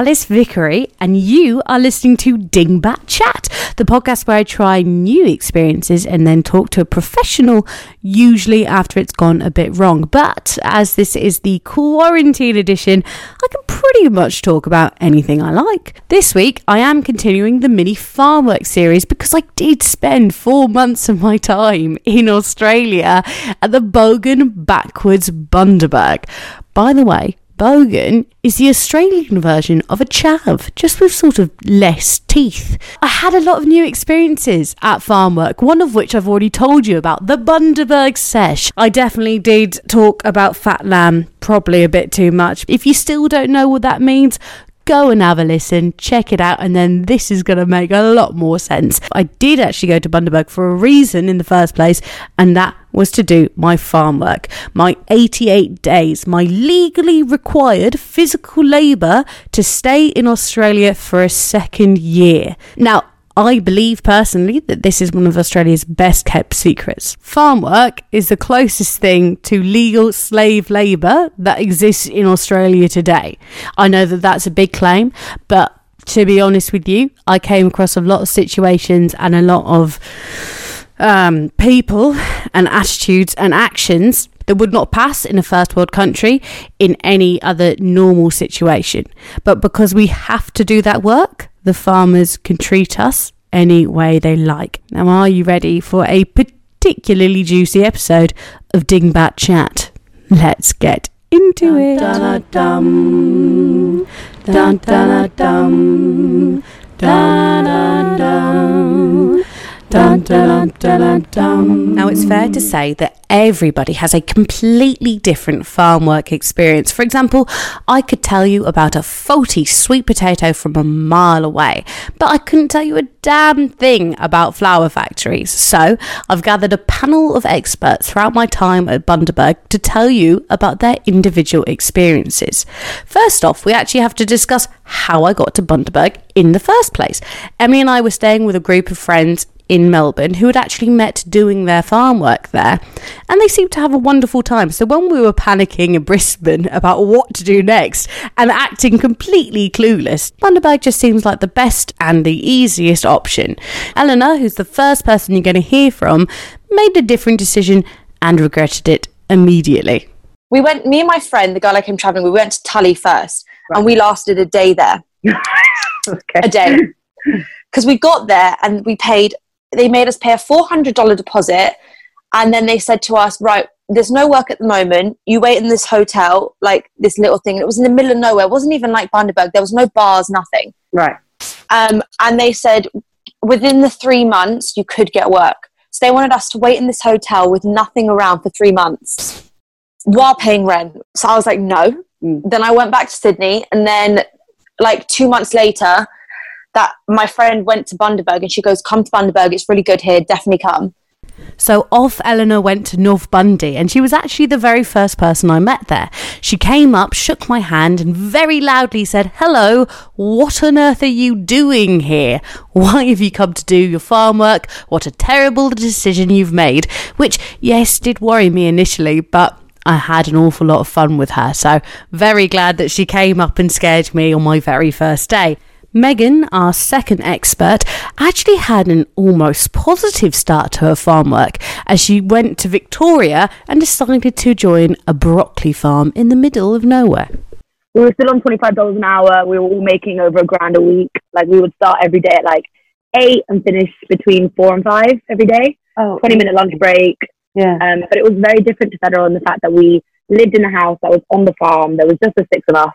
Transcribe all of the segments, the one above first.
Alice Vickery, and you are listening to Dingbat Chat, the podcast where I try new experiences and then talk to a professional, usually after it's gone a bit wrong. But as this is the quarantine edition, I can pretty much talk about anything I like. This week, I am continuing the mini farm work series because I did spend four months of my time in Australia at the Bogan Backwards Bundaberg. By the way, Bogan is the Australian version of a chav, just with sort of less teeth. I had a lot of new experiences at farm work, one of which I've already told you about, the Bundaberg Sesh. I definitely did talk about fat lamb, probably a bit too much. If you still don't know what that means, go and have a listen, check it out, and then this is going to make a lot more sense. I did actually go to Bundaberg for a reason in the first place, and that was to do my farm work. My 88 days, my legally required physical labour to stay in Australia for a second year. Now, I believe personally that this is one of Australia's best kept secrets. Farm work is the closest thing to legal slave labour that exists in Australia today. I know that that's a big claim, but to be honest with you, I came across a lot of situations and a lot of um, people and attitudes and actions that would not pass in a first world country in any other normal situation. But because we have to do that work, the farmers can treat us any way they like. Now, are you ready for a particularly juicy episode of Dingbat Chat? Let's get into it. Dun, dun, dun, dun, dun, dun, dun, dun. Dun, dun, dun, dun, dun. Now, it's fair to say that everybody has a completely different farm work experience. For example, I could tell you about a faulty sweet potato from a mile away, but I couldn't tell you a damn thing about flour factories. So, I've gathered a panel of experts throughout my time at Bundaberg to tell you about their individual experiences. First off, we actually have to discuss how I got to Bundaberg in the first place. Emily and I were staying with a group of friends in Melbourne who had actually met doing their farm work there. And they seemed to have a wonderful time. So when we were panicking in Brisbane about what to do next and acting completely clueless, Bundaberg just seems like the best and the easiest option. Eleanor, who's the first person you're going to hear from, made a different decision and regretted it immediately. we went me and my friend the girl i came traveling we went to tully first and we lasted a day there okay. a day because we got there and we paid they made us pay a $400 deposit and then they said to us right there's no work at the moment. You wait in this hotel like this little thing. It was in the middle of nowhere. It wasn't even like bundaberg. There was no bars nothing. Right. um, and they said within the three months you could get work. So they wanted us to wait in this hotel with nothing around for three months while paying rent. So i was like no. Mm. then i went back to sydney and then like two months later that my friend went to bundaberg and she goes come to bundaberg it's really good here definitely come So off Eleanor went to North Bundy, and she was actually the very first person I met there. She came up, shook my hand, and very loudly said, Hello, what on earth are you doing here? Why have you come to do your farm work? What a terrible decision you've made. Which, yes, did worry me initially, but I had an awful lot of fun with her, so very glad that she came up and scared me on my very first day. Megan, our second expert, actually had an almost positive start to her farm work as she went to Victoria and decided to join a broccoli farm in the middle of nowhere. We were still on twenty five dollars an hour. We were all making over a grand a week. Like we would start every day at like eight and finish between four and five every day. Twenty-minute lunch break. yeah. Um, but it was very different to Federal in the fact that we lived in a house that was on the farm. There was just the six of us.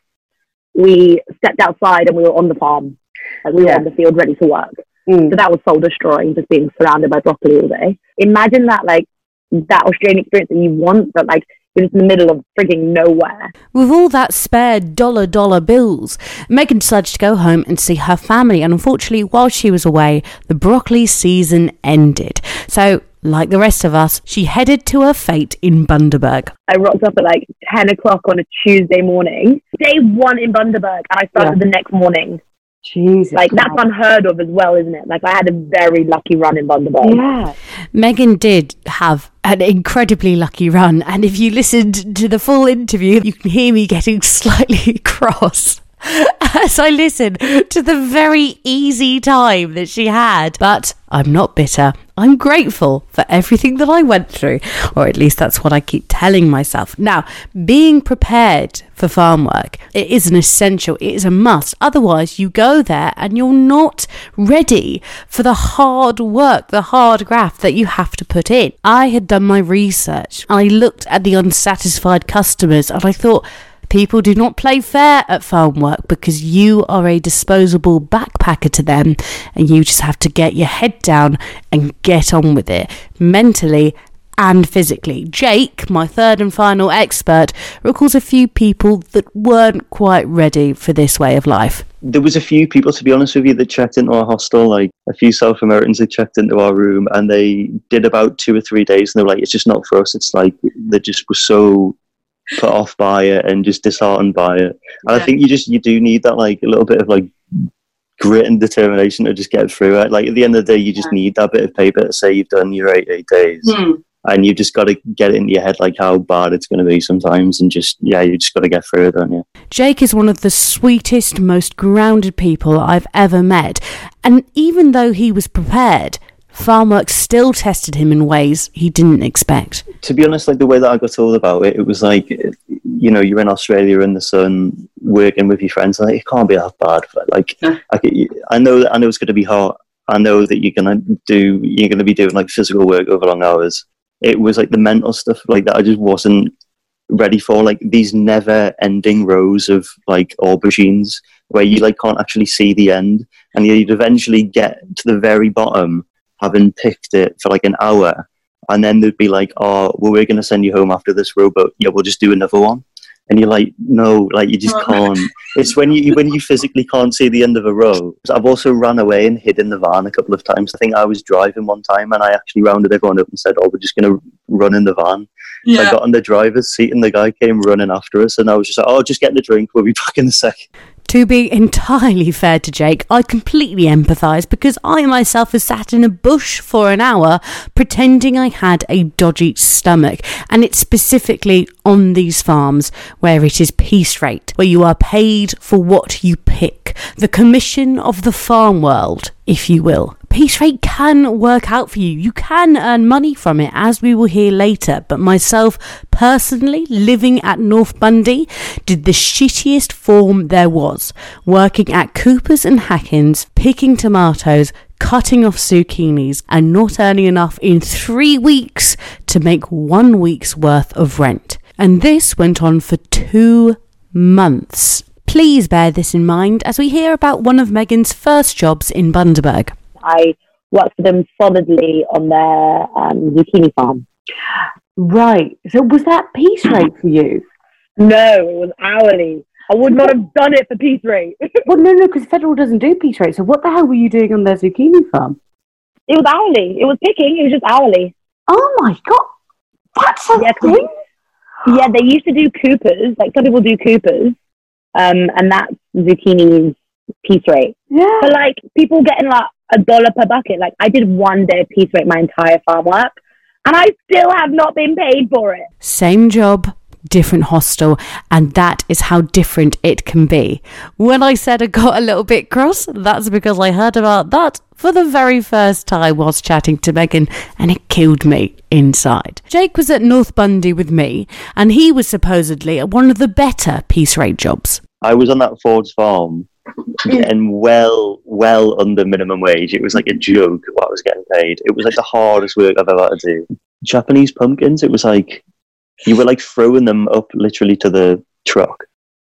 We stepped outside and we were on the farm. Like we were Yeah. on the field ready to work. Mm. So that was soul destroying, just being surrounded by broccoli all day. Imagine that, like, that Australian experience that you want, but like, you're just in the middle of frigging nowhere. With all that spare dollar dollar bills, Megan decided to go home and see her family. And unfortunately, while she was away, the broccoli season ended. So, like the rest of us, she headed to her fate in Bundaberg. I rocked up at like 10 o'clock on a Tuesday morning, day one in Bundaberg, and I started the next morning. Jesus. Like, that's unheard of as well, isn't it? Like, I had a very lucky run in Bundaberg. Yeah. Megan did have an incredibly lucky run, and if you listened to the full interview, you can hear me getting slightly cross. As I listened to the very easy time that she had. But I'm not bitter. I'm grateful for everything that I went through, or at least that's what I keep telling myself. Now, being prepared for farm work, it is an essential, it is a must. Otherwise, you go there and you're not ready for the hard work, the hard graft that you have to put in. I had done my research. I looked at the unsatisfied customers and I thought, People do not play fair at farm work because you are a disposable backpacker to them and you just have to get your head down and get on with it mentally and physically. Jake, my third and final expert, recalls a few people that weren't quite ready for this way of life. There was a few people, to be honest with you, that checked into our hostel. Like a few South Americans that checked into our room, and they did about two or three days, and they were like, "It's just not for us." It's like they just were so put off by it and just disheartened by it. And I think you just you do need that like a little bit of like grit and determination to just get through it. Like at the end of the day, you just need that bit of paper to say you've done your eight eight days. Hmm. And you've just got to get it in your head, like how bad it's going to be sometimes, and just yeah, you just got to get through it, don't you? Jake is one of the sweetest, most grounded people I've ever met. And even though he was prepared, farm work still tested him in ways he didn't expect. to be honest, like the way that I got told about it, it was like, you know, you're in Australia in the sun, working with your friends. Like, it can't be that bad. But like, I, could- I know that I know it's going to be hot. I know that you're gonna do, you're gonna be doing like physical work over long hours. It was like the mental stuff like that. I just wasn't ready for like these never-ending rows of like aubergines where you like can't actually see the end, and you'd eventually get to the very bottom, having picked it for like an hour, and then they'd be like, "Oh, well, we're going to send you home after this row, but yeah, we'll just do another one." And you're like, "No, like you just oh, can't." It's when you when you physically can't see the end of a row. I've also ran away and hid in the van a couple of times. I think I was driving one time and I actually rounded everyone up and said, "Oh, we're just going to run in the van." So I got on the driver's seat and the guy came running after us, and I was just like, "Oh, just getting a drink. We'll be back in a sec." To be entirely fair to Jake, I completely empathise because I myself was sat in a bush for an hour pretending I had a dodgy stomach. And it's specifically on these farms where it is piece rate, where you are paid for what you pick. The commission of the farm world, if you will. Piece rate can work out for you. You can earn money from it, as we will hear later. But myself, personally, living at North Bundy, did the shittiest form there was. Working at Cooper's and Hackins, picking tomatoes, cutting off zucchinis, and not earning enough in three weeks to make one week's worth of rent. And this went on for two months. Please bear this in mind as we hear about one of Megan's first jobs in Bundaberg. I worked for them solidly on their um, zucchini farm. Right. So was that piece rate for you? No, it was hourly. I would not have done it for piece rate. Well, no, no, because federal doesn't do piece rate. So what the hell were you doing on their zucchini farm? It was hourly. It was picking. It was just hourly. Oh my god, that's a Yeah, 'cause- thing. Yeah, they used to do Coopers. Like some people do Coopers, um, and that's zucchini's piece rate. Yeah. But like people getting like a dollar per bucket. Like I did one day of piece rate my entire farm work, and I still have not been paid for it. Same job, different hostel, and that is how different it can be. When I said I got a little bit cross, that's because I heard about that for the very first time whilst chatting to Megan, and it killed me inside. Jake was at North Bundy with me, and he was supposedly at one of the better piece rate jobs. I was on that Ford's farm getting well, well under minimum wage. It was like a joke what I was getting paid. It was like the hardest work I've ever had to do. Japanese pumpkins, it was like you were like throwing them up literally to the truck.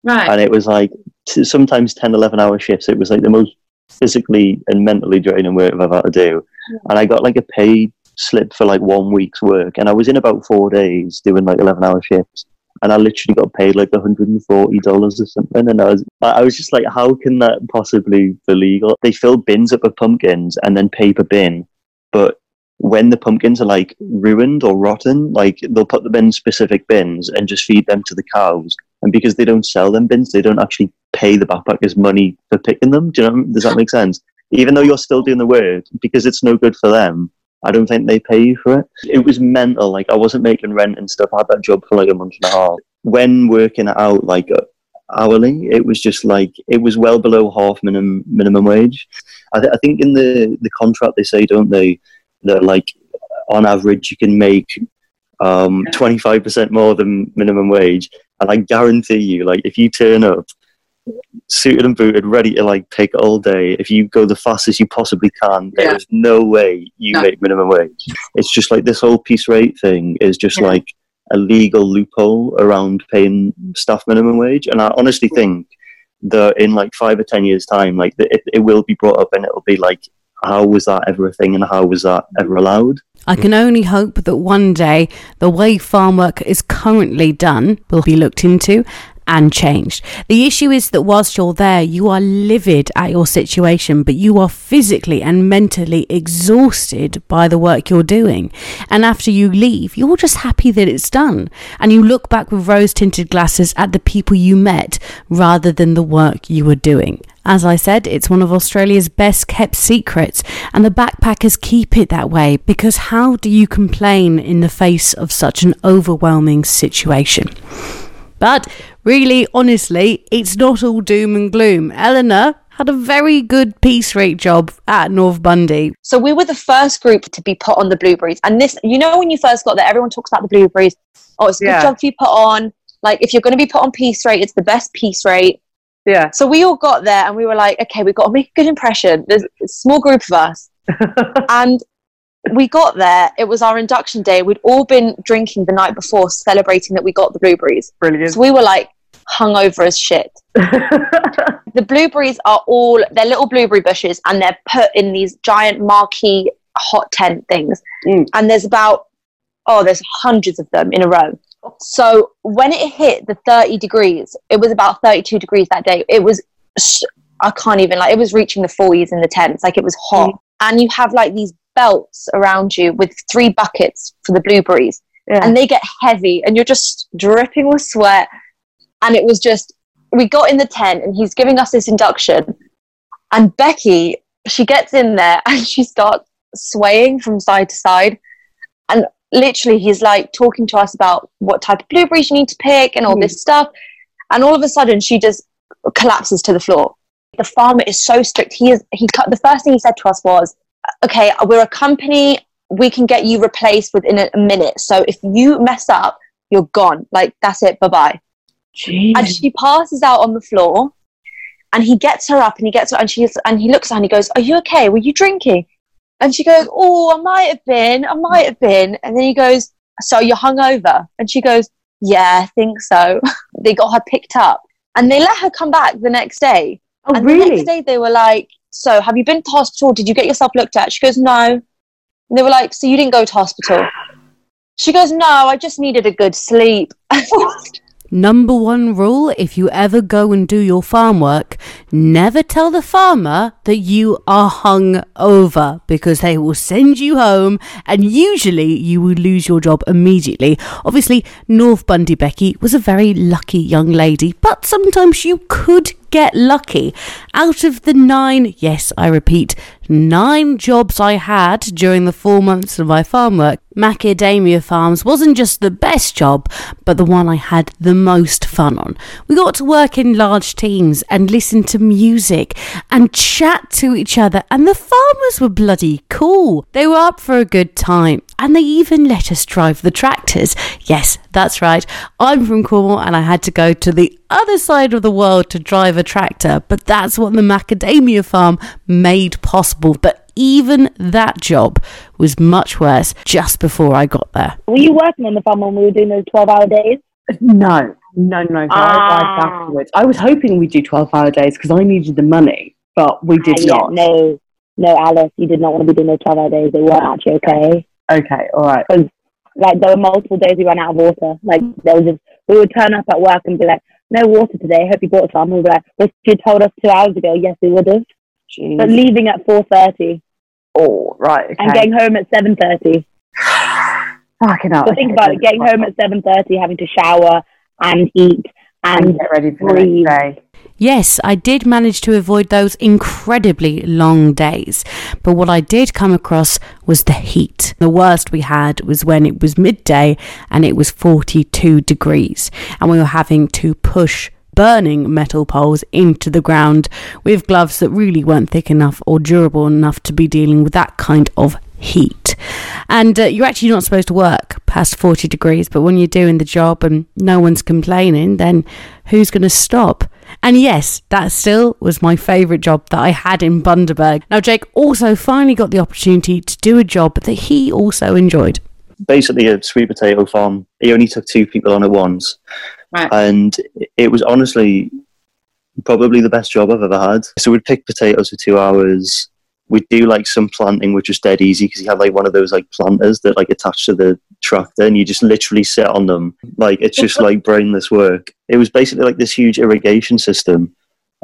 Right. And it was like t- sometimes 10, 11 hour shifts. It was like the most physically and mentally draining work I've had to do. And I got like a paid slip for like one week's work, and I was in about four days doing like eleven hour shifts. And I literally got paid like $140 or something. And I was, I was just like, how can that possibly be legal? They fill bins up with pumpkins and then paper bin. But when the pumpkins are like ruined or rotten, like they'll put them in specific bins and just feed them to the cows. And because they don't sell them bins, they don't actually pay the backpackers money for picking them. Do you know? Does that make sense? Even though you're still doing the work, because it's no good for them, I don't think they pay you for it. It was mental. Like I wasn't making rent and stuff. I had that job for like a month and a half. When working out, like uh, hourly, it was just like it was well below half minimum minimum wage. I, th- I think in the the contract they say, don't they, that like on average you can make um, 25% more than minimum wage. And I guarantee you, like, if you turn up suited and booted, ready to like pick all day, if you go the fastest you possibly can, Yeah. there's no way you No. make minimum wage. It's just like this whole piece rate thing is just Yeah. like a legal loophole around paying staff minimum wage. And I honestly think that in like five or ten years' time, like it, it will be brought up and it'll be like, how was that ever a thing and how was that ever allowed? I can only hope that one day the way farm work is currently done will be looked into and changed. The issue is that whilst you're there, you are livid at your situation, but you are physically and mentally exhausted by the work you're doing. And after you leave, you're just happy that it's done. And you look back with rose tinted glasses at the people you met rather than the work you were doing. As I said, it's one of Australia's best kept secrets, and the backpackers keep it that way because how do you complain in the face of such an overwhelming situation? But really, honestly, it's not all doom and gloom. Eleanor had a very good piece rate job at North Bundy. So we were the first group to be put on the blueberries. And this, you know, when you first got there, everyone talks about the blueberries. Oh, it's a good Yeah. job for you put on. Like, if you're going to be put on piece rate, it's the best piece rate. Yeah. So we all got there and we were like, okay, we've got to make a good impression. There's a small group of us. and we got there. It was our induction day. We'd all been drinking the night before, celebrating that we got the blueberries. Brilliant. So we were like hungover as shit. The blueberries are all, they're little blueberry bushes and they're put in these giant marquee hot tent things. Mm. And there's about, oh, there's hundreds of them in a row. So when it hit the 30 degrees, it was about 32 degrees that day. It was, I can't even, like, it was reaching the 40s in the tents. Like, it was hot. And you have like these belts around you with three buckets for the blueberries. Yeah. and they get heavy and you're just dripping with sweat. And it was just we got in the tent and he's giving us this induction. And becky she gets in there and she starts swaying from side to side. And literally he's like talking to us about what type of blueberries you need to pick and all Mm. this stuff. And all of a sudden she just collapses to the floor. The farmer is so strict. He is he cut the first thing he said to us was okay we're a company we can get you replaced within a, minute. So if you mess up, you're gone. Like that's it. Bye bye. And she passes out on the floor, and he gets her up, and he gets her, and she's, and he looks at her, and he goes, "Are you okay? Were you drinking?" And she goes, "Oh, I might have been. I might have been." And then he goes, "So you're hungover?" And she goes, "Yeah, I think so." they got her picked up, and they let her come back the next day. oh, and the next day they were like, "So have you been to hospital? Did you get yourself looked at?" She goes, "No." And they were like, "So you didn't go to hospital?" She goes, "No, I just needed a good sleep." Number one rule if you ever go and do your farm work, never tell the farmer that you are hung over because they will send you home and usually you will lose your job immediately. Obviously, North Bundy Becky was a very lucky young lady, but sometimes you could get lucky. Out of the nine, yes, I repeat, nine jobs I had during the four months of my farm work, Macadamia Farms wasn't just the best job, but the one I had the most fun on. We got to work in large teams and listen to music and chat to each other, and the farmers were bloody cool. They were up for a good time, and they even let us drive the tractors. Yes, that's right. I'm from Cornwall, and I had to go to the other side of the world to drive a tractor, but that's what the macadamia farm made possible. But even that job was much worse just before I got there. Were you working on the farm when we were doing those 12 hour days? No, no, no. So I arrived Ah. afterwards. I was hoping we'd do 12 hour days because I needed the money. but we did Ah, yeah, not. No, no, Alice, you did not want to be doing those 12 hour days. They weren't actually okay. Okay, all right. Like, there were multiple days we ran out of water. Like, there was just, we would turn up at work and be like, no water today. Hope you bought some. We were like, well, you told us two hours ago. Yes, we would have. Jeez. But leaving at 4.30 oh, right. Okay. and getting home at 7.30. Fucking hell. So think about it, getting home at 7.30, having to shower and eat and and get ready for the next day. Yes, I did manage to avoid those incredibly long days, but what I did come across was the heat. The worst we had was when it was midday and it was 42 degrees, and we were having to push burning metal poles into the ground with gloves that really weren't thick enough or durable enough to be dealing with that kind of heat. And uh, you're actually not supposed to work past 40 degrees, but when you're doing the job and no one's complaining, then who's going to stop? And yes, that still was my favourite job that I had in Bundaberg. Now, Jake also finally got the opportunity to do a job that he also enjoyed. basically a sweet potato farm. He only took two people on at once, Right. and it was honestly probably the best job I've ever had. So we'd pick potatoes for two hours. We'd do like some planting, which was dead easy because you had like one of those like planters that like attached to the tractor, and you just literally sit on them. Like it's just like brainless work. It was basically like this huge irrigation system.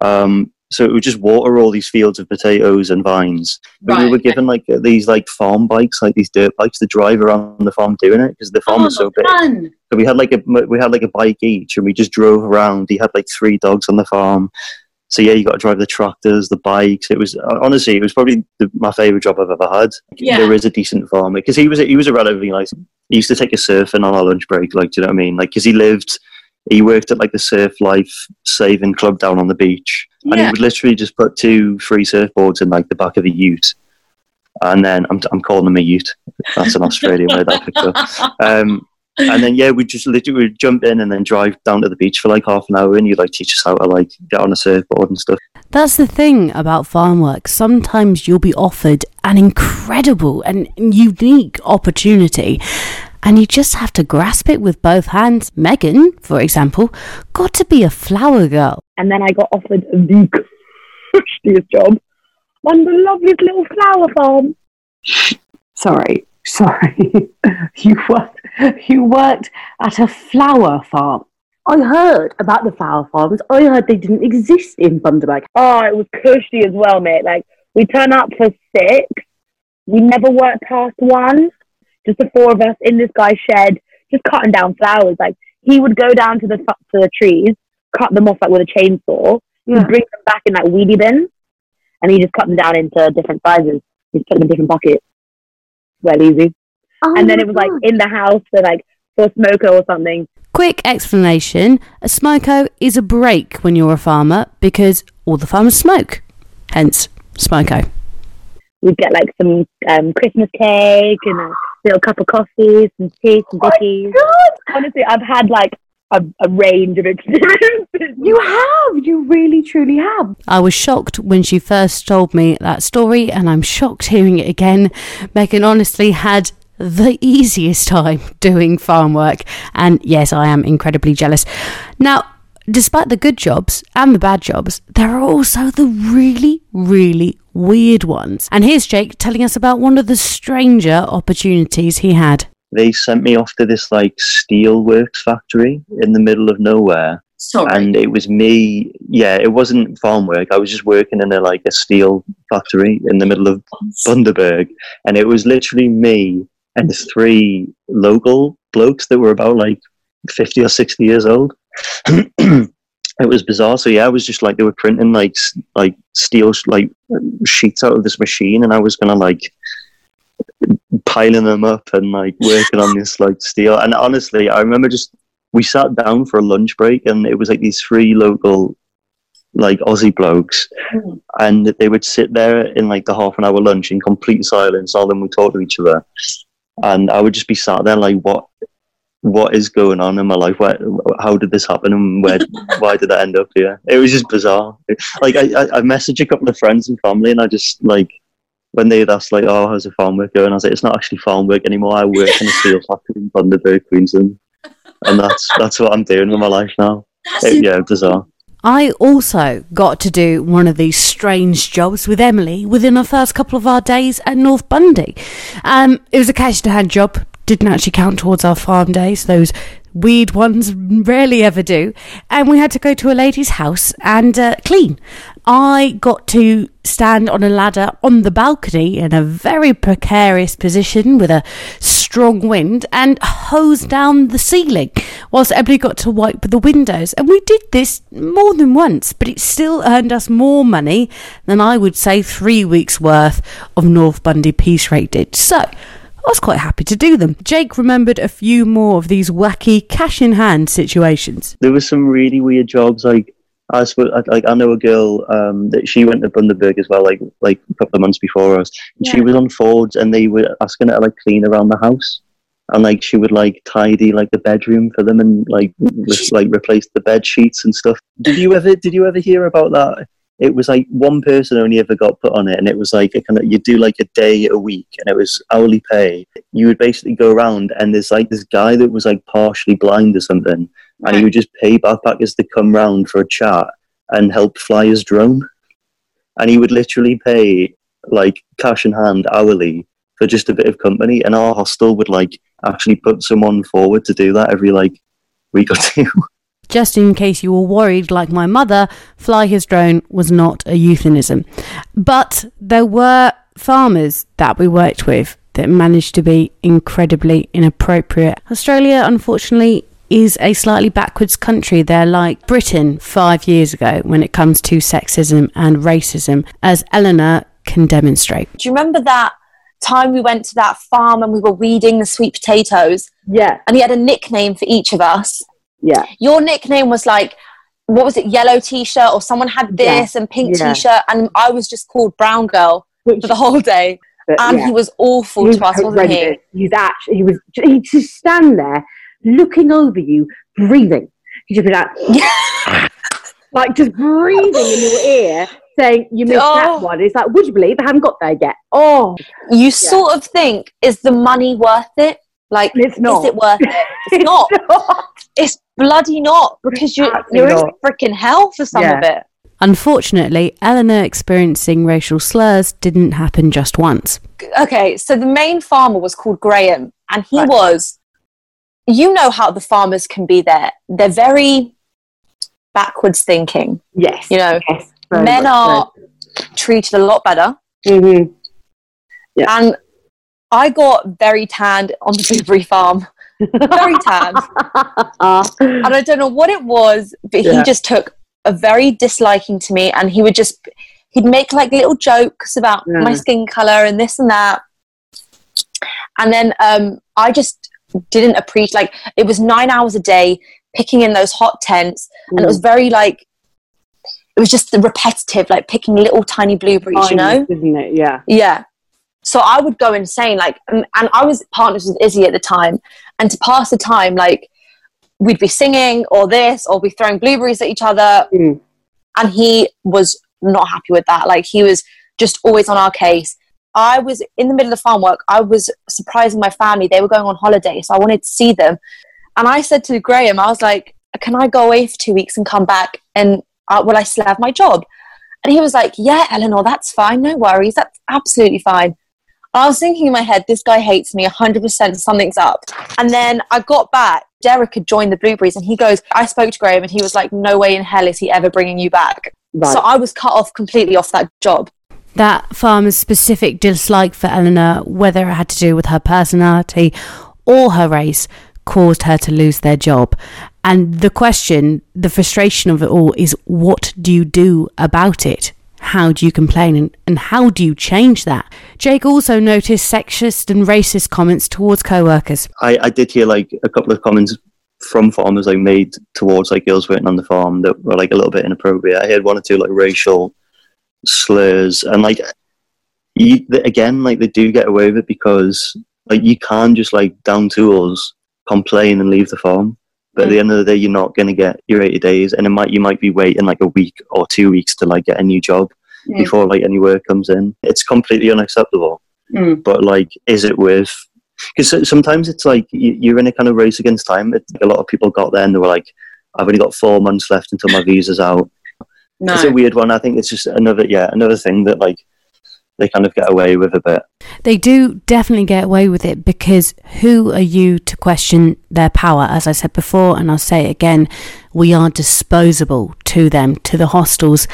Um, so it would just water all these fields of potatoes and vines. But we were given like these like farm bikes, like these dirt bikes, to drive around the farm doing it because the farm was so big. fun. So we had like a we had like a bike each, and we just drove around. He had like three dogs on the farm. So yeah, you got to drive the tractors, the bikes. It was honestly, it was probably the, my favorite job I've ever had. Yeah. There is a decent farmer because he was a, he was a relatively nice. He used to take a surfing on our lunch break, like do you know what I mean? Like because he lived, he worked at like the Surf Life Saving Club down on the beach, and he would literally just put two free surfboards in like the back of a ute. And then I'm, I'm calling them a ute. That's an Australian word I picked up. Um, and then yeah, we just literally would jump in and then drive down to the beach for like half an hour, and you like teach us how to like get on a surfboard and stuff. That's the thing about farm work. Sometimes you'll be offered an incredible and unique opportunity, and you just have to grasp it with both hands. Megan, for example, got to be a flower girl. And then I got offered the cushiest job on the loveliest little flower farm. Sorry, sorry. you worked. You worked at a flower farm. I heard about the flower farms. I heard they didn't exist in Bundaberg. Oh, it was cushy as well, mate. Like, we turn up for six. We never worked past one. Just the four of us in this guy's shed, just cutting down flowers. Like, he would go down to the to the trees, cut them off like with a chainsaw, Yeah. he'd bring them back in like weedy bins, and he just cut them down into different sizes. He'd put them in different buckets. Well, easy. Oh and then it was like in the house for like for a smoko or something. Quick explanation a smoko is a break when you're a farmer because all the farmers smoke. Hence, smoko. We'd get like some um, Christmas cake and a little cup of coffee, some tea, some bickies. Honestly, I've had like a, a range of experiences. You have. You really, truly have. I was shocked when she first told me that story, and I'm shocked hearing it again. Megan honestly had the easiest time doing farm work, and yes, I am incredibly jealous. Now, despite the good jobs and the bad jobs, there are also the really, really weird ones. And here's Jake telling us about one of the stranger opportunities he had. They sent me off to this like steel works factory in the middle of nowhere, Sorry. and it was me. Yeah, it wasn't farm work. I was just working in a like a steel factory in the middle of Bundaberg, and it was literally me and three local blokes that were about like fifty or sixty years old. it was bizarre. So yeah, I was just like they were printing like like steel like sheets out of this machine, and I was gonna like piling them up and like working on this like steel. And honestly, I remember just we sat down for a lunch break, and it was like these three local like Aussie blokes, Mm. and they would sit there in like the half an hour lunch in complete silence. All of them would talk to each other, and I would just be sat there like, what, what is going on in my life? Where, how did this happen, and where, why did I end up here? It was just bizarre. Like I, I, I messaged a couple of friends and family, and I just like when they'd asked like, oh, how's the farm work going? I was like, it's not actually farm work anymore. I work in a steel factory in Bundaberg, Queensland, and that's that's what I'm doing with my life now. It- yeah, bizarre. I also got to do one of these strange jobs with Emily within the first couple of our days at North Bundy. Um, it was a cash to hand job, didn't actually count towards our farm days, those weird ones rarely ever do. And we had to go to a lady's house and uh, clean. I got to stand on a ladder on the balcony in a very precarious position with a strong wind and hose down the ceiling whilst Emily got to wipe the windows. And we did this more than once, but it still earned us more money than I would say three weeks worth of North Bundy Piece Rate did. So, I was quite happy to do them. Jake remembered a few more of these wacky cash in hand situations. There were some really weird jobs. Like I suppose, like I know a girl um, that she went to Bundaberg as well, like like a couple of months before us. And She was on Fords, and they were asking her to like clean around the house, and like she would like tidy like the bedroom for them, and like re- like replace the bed sheets and stuff. Did you ever did you ever hear about that? It was like one person only ever got put on it, and it was like a kind of you do like a day a week, and it was hourly pay. You would basically go around, and there's like this guy that was like partially blind or something, and he would just pay backpackers to come round for a chat and help fly his drone. And he would literally pay like cash in hand hourly for just a bit of company. And our hostel would like actually put someone forward to do that every like week or two. Just in case you were worried, like my mother, fly his drone was not a euphemism. But there were farmers that we worked with that managed to be incredibly inappropriate. Australia, unfortunately, is a slightly backwards country. They're like Britain five years ago when it comes to sexism and racism, as Eleanor can demonstrate. Do you remember that time we went to that farm and we were weeding the sweet potatoes Yeah, and he had a nickname for each of us? Yeah. Your nickname was like, what was it, yellow t shirt, or someone had Yeah. this and pink Yeah. t shirt, and I was just called brown girl Which, for the whole day. but, And yeah. he was awful He to us, was wasn't he? He's actually, he was, he'd just stand there looking over you, breathing. He'd just be like, yeah. like just breathing in your ear, saying, You missed Oh. that one. It's like, Would you believe I haven't got there yet? Oh, You sort of think, is the money worth it? Like, it's not. is it worth it? It's not. It's bloody not because you're, Absolutely you're in not. freaking hell for some Yeah. of it. Unfortunately, Eleanor experiencing racial slurs didn't happen just once. okay, so the main farmer was called Graham, and he Right. was, you know how the farmers can be there. They're very backwards thinking. Yes. You know, yes. men much are treated a lot better. so. Mhm. And I got very tanned on the blueberry farm, very tanned. and I don't know what it was, but Yeah. he just took a very disliking to me, and he would just he'd make like little jokes about Yeah. my skin color and this and that. And then um, I just didn't appreciate like it was nine hours a day picking in those hot tents, and it was Mm. very like it was just the repetitive, like picking little tiny blueberries, you know. Isn't it? Yeah. Yeah. So I would go insane, like, and, and I was partners with Izzy at the time, and to pass the time, like, we'd be singing or this, or be throwing blueberries at each other, Mm. and he was not happy with that. Like, he was just always on our case. I was in the middle of farm work. I was surprising my family. They were going on holiday, so I wanted to see them. And I said to Graham, I was like, "Can I go away for two weeks and come back? And uh, will I still have my job?" And he was like, Yeah, Eleanor, that's fine. No worries. That's absolutely fine. I was thinking in my head, this guy hates me 100%. Something's up. And then I got back. Derek had joined the Blueberries and he goes, I spoke to Graham and he was like, No way in hell is he ever bringing you back. Right. So I was cut off completely off that job. That farmer's specific dislike for Eleanor, whether it had to do with her personality or her race, caused her to lose their job. And the question, the frustration of it all is what do you do about it? How do you complain and, and how do you change that? Jake also noticed sexist and racist comments towards co workers. I, I did hear like a couple of comments from farmers I made towards like girls working on the farm that were like a little bit inappropriate. I heard one or two like racial slurs and like you, again like they do get away with it because like you can't just like down tools complain and leave the farm. But at the end of the day, you're not going to get your 80 days, and it might you might be waiting like a week or two weeks to like get a new job Mm. before like any work comes in. It's completely unacceptable Mm. but like is it worth because sometimes it's like you- you're in a kind of race against time it's, a lot of people got there and they were like I've only got four months left until my visa's out. No. It's a weird one. I think it's just another, yeah, another thing that like they kind of get away with a bit. They do definitely get away with it because who are you to question their power? As I said before, and I'll say it again, we are disposable to them, to the hostels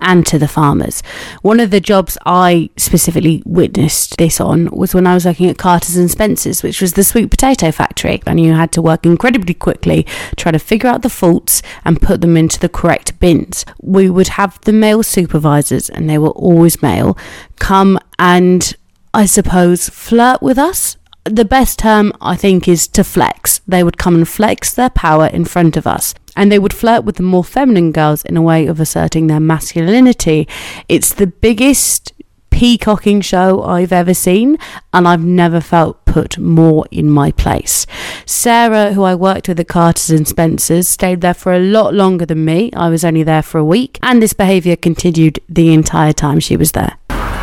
and to the farmers. One of the jobs I specifically witnessed this on was when I was working at Carter's and Spencer's, which was the sweet potato factory. And you had to work incredibly quickly, try to figure out the faults and put them into the correct bins. We would have the male supervisors, and they were always male, come and I suppose flirt with us the best term I think is to flex. They would come and flex their power in front of us. And they would flirt with the more feminine girls in a way of asserting their masculinity. It's the biggest peacocking show I've ever seen, and I've never felt put more in my place. Sarah, who I worked with at Carter's and Spencer's, stayed there for a lot longer than me. I was only there for a week, and this behaviour continued the entire time she was there.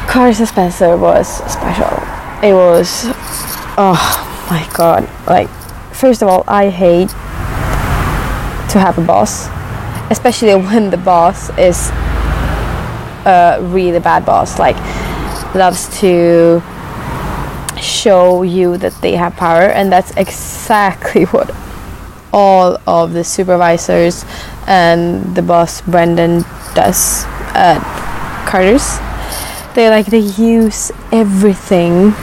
Carter's and Spencer was special. It was oh my god like first of all i hate to have a boss especially when the boss is a really bad boss like loves to show you that they have power and that's exactly what all of the supervisors and the boss brendan does at carter's they like they use everything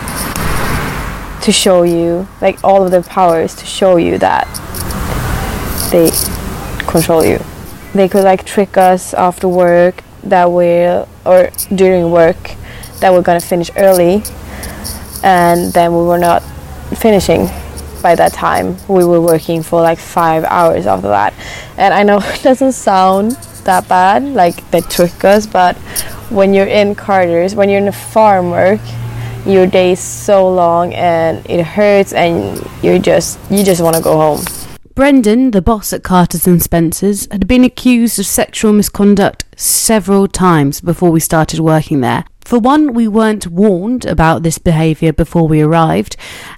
to show you like all of their powers to show you that they control you. They could like trick us after work that we're or during work that we're gonna finish early and then we were not finishing by that time. We were working for like five hours after that. And i know it doesn't sound that bad like they trick us but when you're in carter's when you're in farm work your day is so long and it hurts and you just you just want to go home Brendan, the boss at Carter's and Spencer's, had been accused of sexual misconduct several times before we started working there. For one, we weren't warned about this behaviour before we arrived,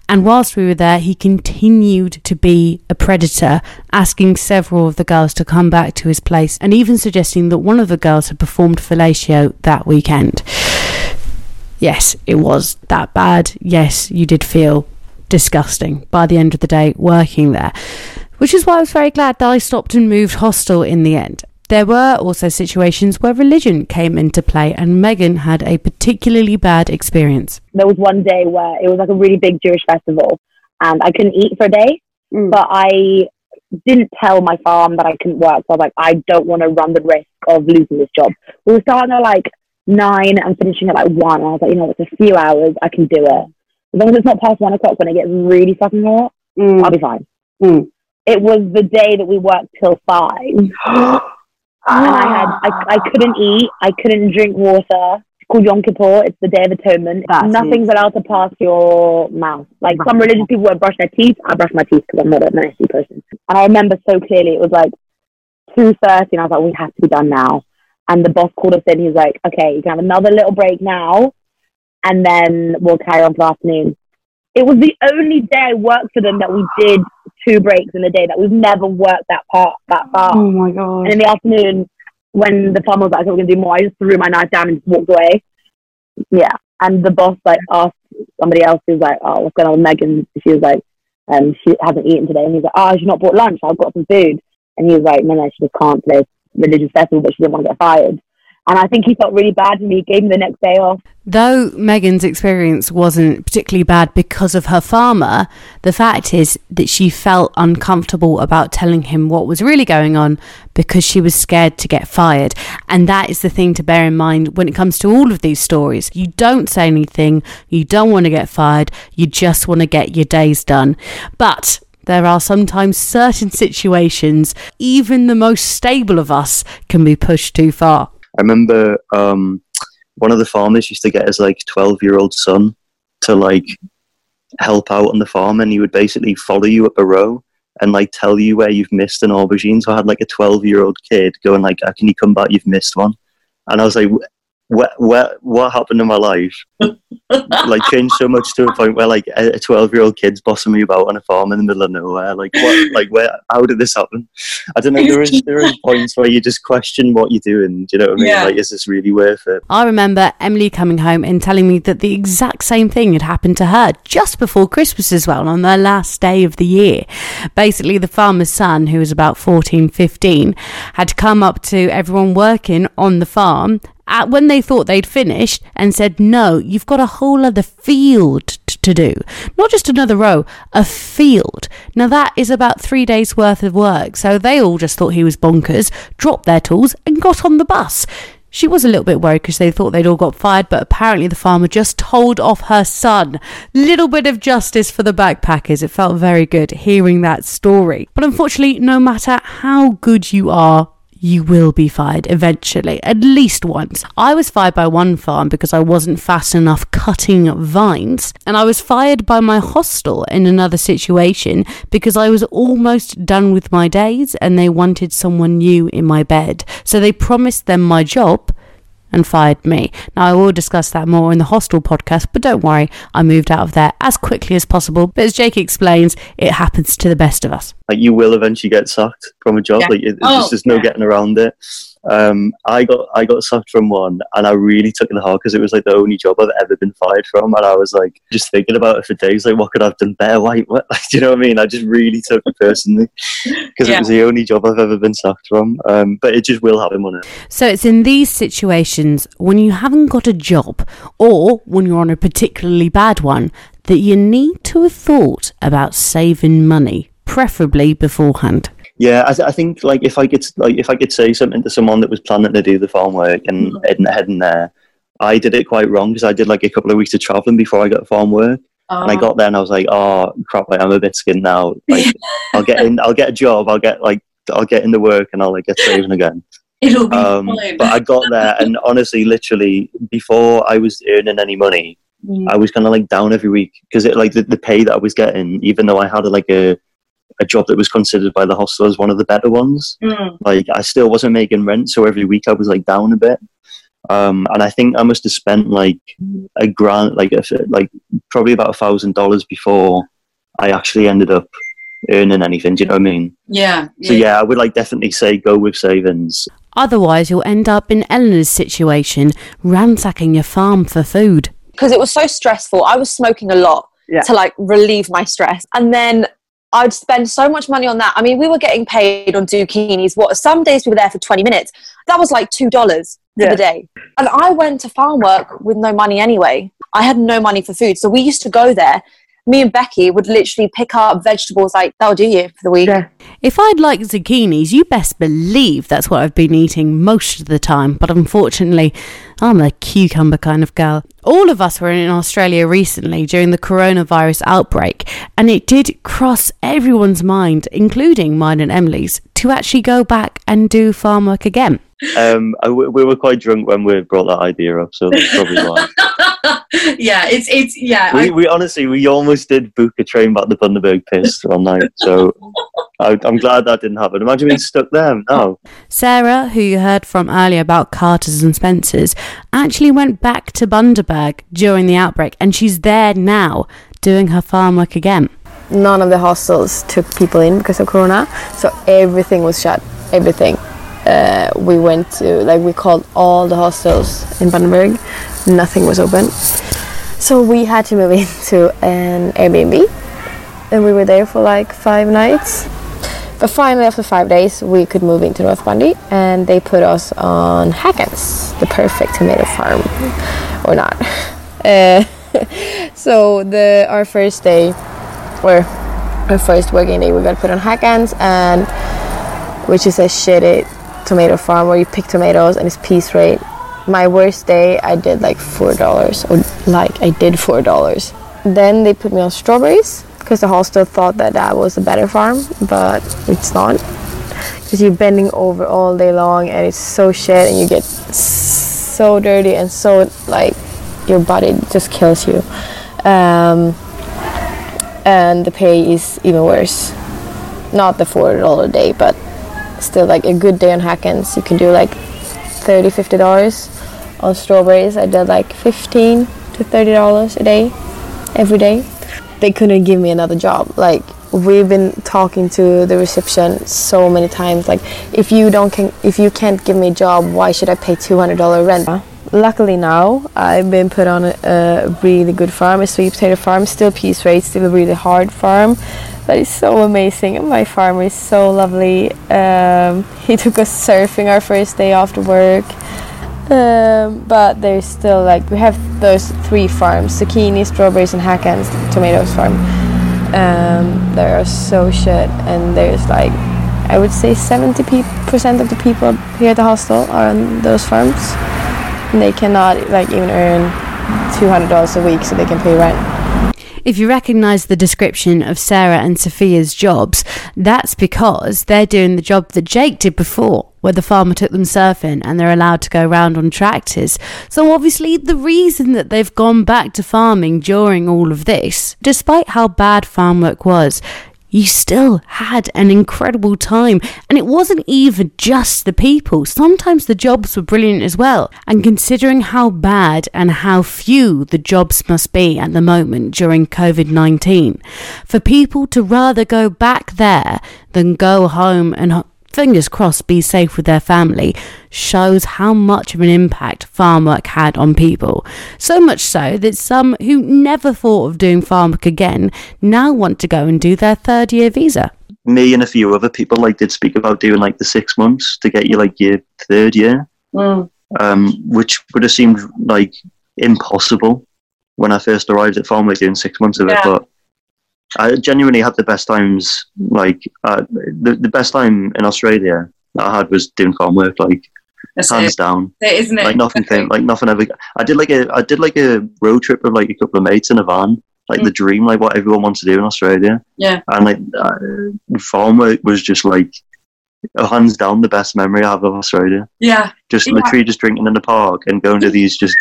and whilst we were there, he continued to be a predator, asking several of the girls to come back to his place, and even suggesting that one of the girls had performed fellatio that weekend. Yes, it was that bad. Yes, you did feel disgusting by the end of the day working there, which is why I was very glad that I stopped and moved hostel in the end. There were also situations where religion came into play, and Megan had a particularly bad experience. There was one day where it was like a really big Jewish festival, and I couldn't eat for a day, Mm. but I didn't tell my farm that I couldn't work. So I was like, I don't want to run the risk of losing this job. We were starting at like nine and finishing at like one. I was like, you know, it's a few hours, I can do it. As long as it's not past one o'clock when it gets really fucking hot, Mm. I'll be fine. Mm. It was the day that we worked till five. Uh, and I had I, I couldn't eat, I couldn't drink water. It's called Yom Kippur. It's the Day of Atonement. That's Nothing's allowed to pass your mouth. Like some religious people won't brush their teeth. I brush my teeth because I'm not a nasty person. And I remember so clearly. It was like two thirty, and I was like, "We have to be done now." And the boss called us in. He was like, "Okay, you can have another little break now, and then we'll carry on for the afternoon." It was the only day I worked for them that we did two breaks in a day. That we've never worked that part that far. Oh my god. And in the afternoon, when the farmer was like, "Okay, we're gonna do more," I just threw my knife down and just walked away. Yeah, and the boss like asked somebody else who's like, "Oh, what's going on with Megan?" She was like, "Um, she hasn't eaten today." And he's like, "Oh, she's not brought lunch. I've got some food." And he was like, "No, no, she just can't play religious festival, but she didn't want to get fired." And I think he felt really bad for me. He gave me the next day off. Though Megan's experience wasn't particularly bad because of her farmer, the fact is that she felt uncomfortable about telling him what was really going on because she was scared to get fired. And that is the thing to bear in mind when it comes to all of these stories. You don't say anything, you don't want to get fired, you just want to get your days done. But there are sometimes certain situations, even the most stable of us can be pushed too far. I remember um, one of the farmers used to get his like twelve year old son to like help out on the farm, and he would basically follow you up a row and like tell you where you've missed an aubergine. So I had like a twelve year old kid going like, "Ah, "Can you come back? You've missed one." And I was like, what what what happened in my life? Like changed so much to a point where like a 12 year old kid's bossing me about on a farm in the middle of nowhere. Like what like where how did this happen? I don't know there is there is points where you just question what you're doing do you know what i mean? Yeah. like is this really worth it? I remember Emily coming home and telling me that the exact same thing had happened to her just before Christmas as well, on their last day of the year. Basically, the farmer's son, who was about 14, 15, had come up to everyone working on the farm at, when they thought they'd finished and said, No, you've got a whole other field t- to do. Not just another row, a field. Now, that is about three days' worth of work. So they all just thought he was bonkers, dropped their tools, and got on the bus. She was a little bit worried because they thought they'd all got fired, but apparently the farmer just told off her son. Little bit of justice for the backpackers. It felt very good hearing that story. But unfortunately, no matter how good you are, you will be fired eventually, at least once. I was fired by one farm because I wasn't fast enough cutting vines, and I was fired by my hostel in another situation because I was almost done with my days and they wanted someone new in my bed. So they promised them my job and fired me. Now, I will discuss that more in the hostel podcast, but don't worry, I moved out of there as quickly as possible. But as Jake explains, it happens to the best of us. like you will eventually get sacked from a job Yeah. like it, Oh, there's just no yeah. getting around it um i got i got sacked from one and i really took it hard because it was like the only job i've ever been fired from and i was like just thinking about it for days like what could i've done better why what do you know what i mean i just really took it personally because Yeah. it was the only job i've ever been sacked from um but it just will happen on it So it's in these situations when you haven't got a job or when you're on a particularly bad one that you need to have thought about saving money, preferably beforehand. Yeah, I, th- I think like if I could like if I could say something to someone that was planning to do the farm work and heading heading there, I did it quite wrong because I did like a couple of weeks of traveling before I got farm work, and I got there and I was like, oh crap, like, I'm a bit skinned now. Like I'll get in, I'll get a job, I'll get like I'll get into work and I'll like get saving again. It'll be Um, fine. but I got there and honestly, literally before I was earning any money, Mm. I was kind of like down every week because it like the, the pay that I was getting, even though I had like a a job that was considered by the hostel as one of the better ones, Mm. like I still wasn't making rent. So every week I was like down a bit. Um, and I think I must have spent like a grand, like a, like probably about a thousand dollars before I actually ended up earning anything. Do you know what I mean? Yeah. So yeah, I would like definitely say go with savings. Otherwise, you'll end up in Eleanor's situation, ransacking your farm for food. because it was so stressful. I was smoking a lot Yeah. to like relieve my stress. And then I'd spend so much money on that. I mean, we were getting paid on zucchinis. What some days we were there for 20 minutes. That was like $2 for Yeah. the day. And I went to farm work with no money anyway. I had no money for food. So we used to go there. Me and Becky would literally pick up vegetables like that'll do you for the week. Yeah. If I'd like zucchinis, you best believe that's what I've been eating most of the time. But unfortunately, I'm a cucumber kind of girl. All of us were in Australia recently during the coronavirus outbreak, and it did cross everyone's mind, including mine and Emily's, to actually go back and do farm work again. Um, I w- we were quite drunk when we brought that idea up, so that's probably why. yeah, it's it's yeah. we, I, we honestly, we almost did book a train back to Bundaberg Piss one night, so I, I'm glad that didn't happen. Imagine being stuck there. No, Sarah, who you heard from earlier about Carter's and Spencer's, actually went back to Bundaberg during the outbreak, and she's there now doing her farm work again. none of the hostels took people in because of corona so everything was shut everything uh, we went to like we called all the hostels in Bundaberg nothing was open. So we had to move into an airbnb. And we were there for like five nights. But finally after five days we could move into north bundy and they put us on hackens the perfect tomato farm or not. Uh, so the our first day or our first working day we got put on Hackens, and which is a shitty tomato farm where you pick tomatoes and it's piece rate. My worst day I did like four dollars or like I did four dollars. Then they put me on strawberries because the hostel thought that that was a better farm, but it's not. Because you're bending over all day long and it's so shit and you get so dirty and so like your body just kills you. Um, and the pay is even worse. Not the four dollar a day, but still like a good day on Hackens, you can do like 30 50 dollars on strawberries. I did like 15 to 30 dollars a day, every day. They couldn't give me another job. Like we've been talking to the reception so many times. Like if you don't can, if you can't give me a job, why should I pay 200 dollar rent? Luckily now I've been put on a, a really good farm, a sweet potato farm, still piece rate, still a really hard farm, but it's so amazing. My farmer is so lovely. Um, he took us surfing our first day after work. Um, but there's still like we have those three farms: zucchini, strawberries, and Hackens tomatoes farm. Um, they are so shit, and there's like I would say 70 percent of the people here at the hostel are on those farms. And they cannot like even earn $200 a week so they can pay rent. If you recognise the description of Sarah and Sophia's jobs, that's because they're doing the job that Jake did before, where the farmer took them surfing and they're allowed to go round on tractors. So, obviously, the reason that they've gone back to farming during all of this, despite how bad farm work was, you still had an incredible time. And it wasn't even just the people. Sometimes the jobs were brilliant as well. And considering how bad and how few the jobs must be at the moment during COVID 19, for people to rather go back there than go home and fingers crossed, be safe with their family, shows how much of an impact farm work had on people. So much so that some who never thought of doing farm work again now want to go and do their third year visa. Me and a few other people like did speak about doing like the six months to get you like your third year, Mm. um, which would have seemed like impossible when I first arrived at farm work doing six months of it. But I genuinely had the best times. Like uh, the the best time in Australia that I had was doing farm work. Like That's hands it, down. isn't it? like nothing thing, like nothing ever i did like a i did like a road trip with like a couple of mates in a van like the dream like what everyone wants to do in australia Yeah. and like uh, farm work was just like hands down the best memory i have of australia Yeah. just Yeah. literally just drinking in the park and going to these just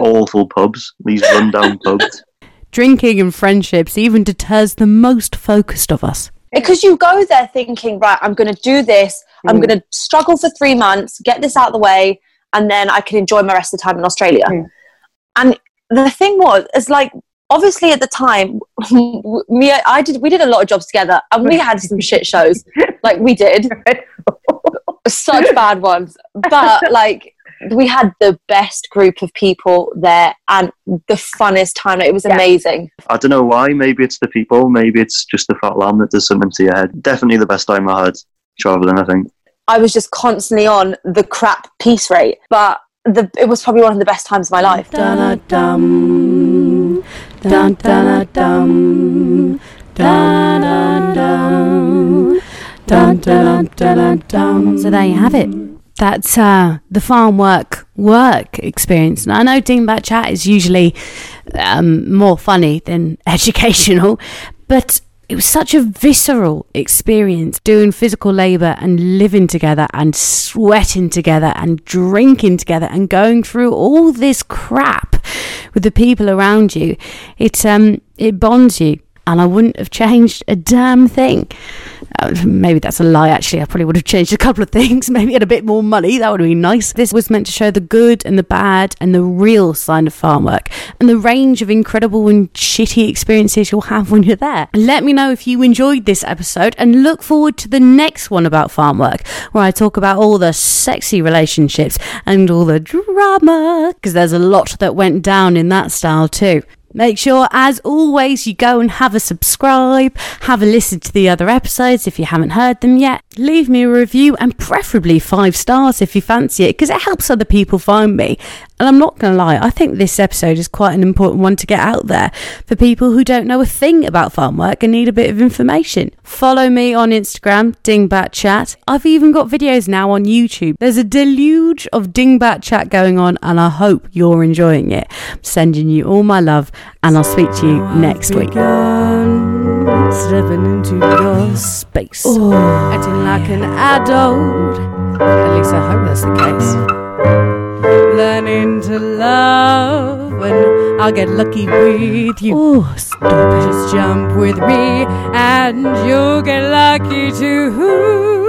awful pubs these rundown pubs Drinking and friendships even deters the most focused of us. because you go there thinking, right, I'm going to do this. I'm Mm. going to struggle for three months, get this out of the way, and then I can enjoy my rest of the time in Australia. Mm. And the thing was, it's like obviously at the time, me, I did, we did a lot of jobs together, and we had some shit shows, like we did, such bad ones. But like we had the best group of people there, and the funnest time. It was Yeah. amazing. i don't know why maybe it's the people maybe it's just the fat lamb that does something to your head definitely the best time i had traveling i think I was just constantly on the crap piece rate, but the it was probably one of the best times of my life. Dun-dun-dum, dun-dun-dum, dun-dun-dum, dun-dun-dun-dun-dun. So there you have it. That's uh, the farm work work experience. Now, I know Dingbat Chat is usually um, more funny than educational, but it was such a visceral experience doing physical labor and living together and sweating together and drinking together and going through all this crap with the people around you. It um it bonds you. And I wouldn't have changed a damn thing. Uh, maybe that's a lie, actually. I probably would have changed a couple of things. Maybe had a bit more money. That would have been nice. This was meant to show the good and the bad and the real side of farm work and the range of incredible and shitty experiences you'll have when you're there. Let me know if you enjoyed this episode and look forward to the next one about farm work, where I talk about all the sexy relationships and all the drama, because there's a lot that went down in that style too. Make sure, as always, you go and have a subscribe, have a listen to the other episodes if you haven't heard them yet. Leave me a review and preferably five stars if you fancy it, because it helps other people find me. And I'm not going to lie, I think this episode is quite an important one to get out there for people who don't know a thing about farm work and need a bit of information. Follow me on Instagram, Dingbat Chat. I've even got videos now on YouTube. There's a deluge of Dingbat Chat going on, and I hope you're enjoying it. I'm sending you all my love, and I'll speak to you next week. Stepping into your space, oh. acting like an adult. At least I hope that's the case learning to love when I'll get lucky with you. Oh, stop it. Just jump with me and you'll get lucky too.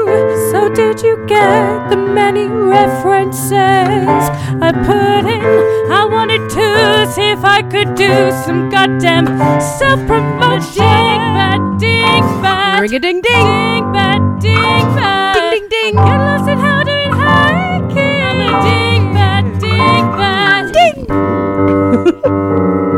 So did you get the many references I put in? I wanted to see if I could do some goddamn self-promotion. Ding bat, ding bat, ring a ding ding, ding bat, ding bat, ding ding ding. Get lost in how doing hiking. Ding bat, ding bat, ding.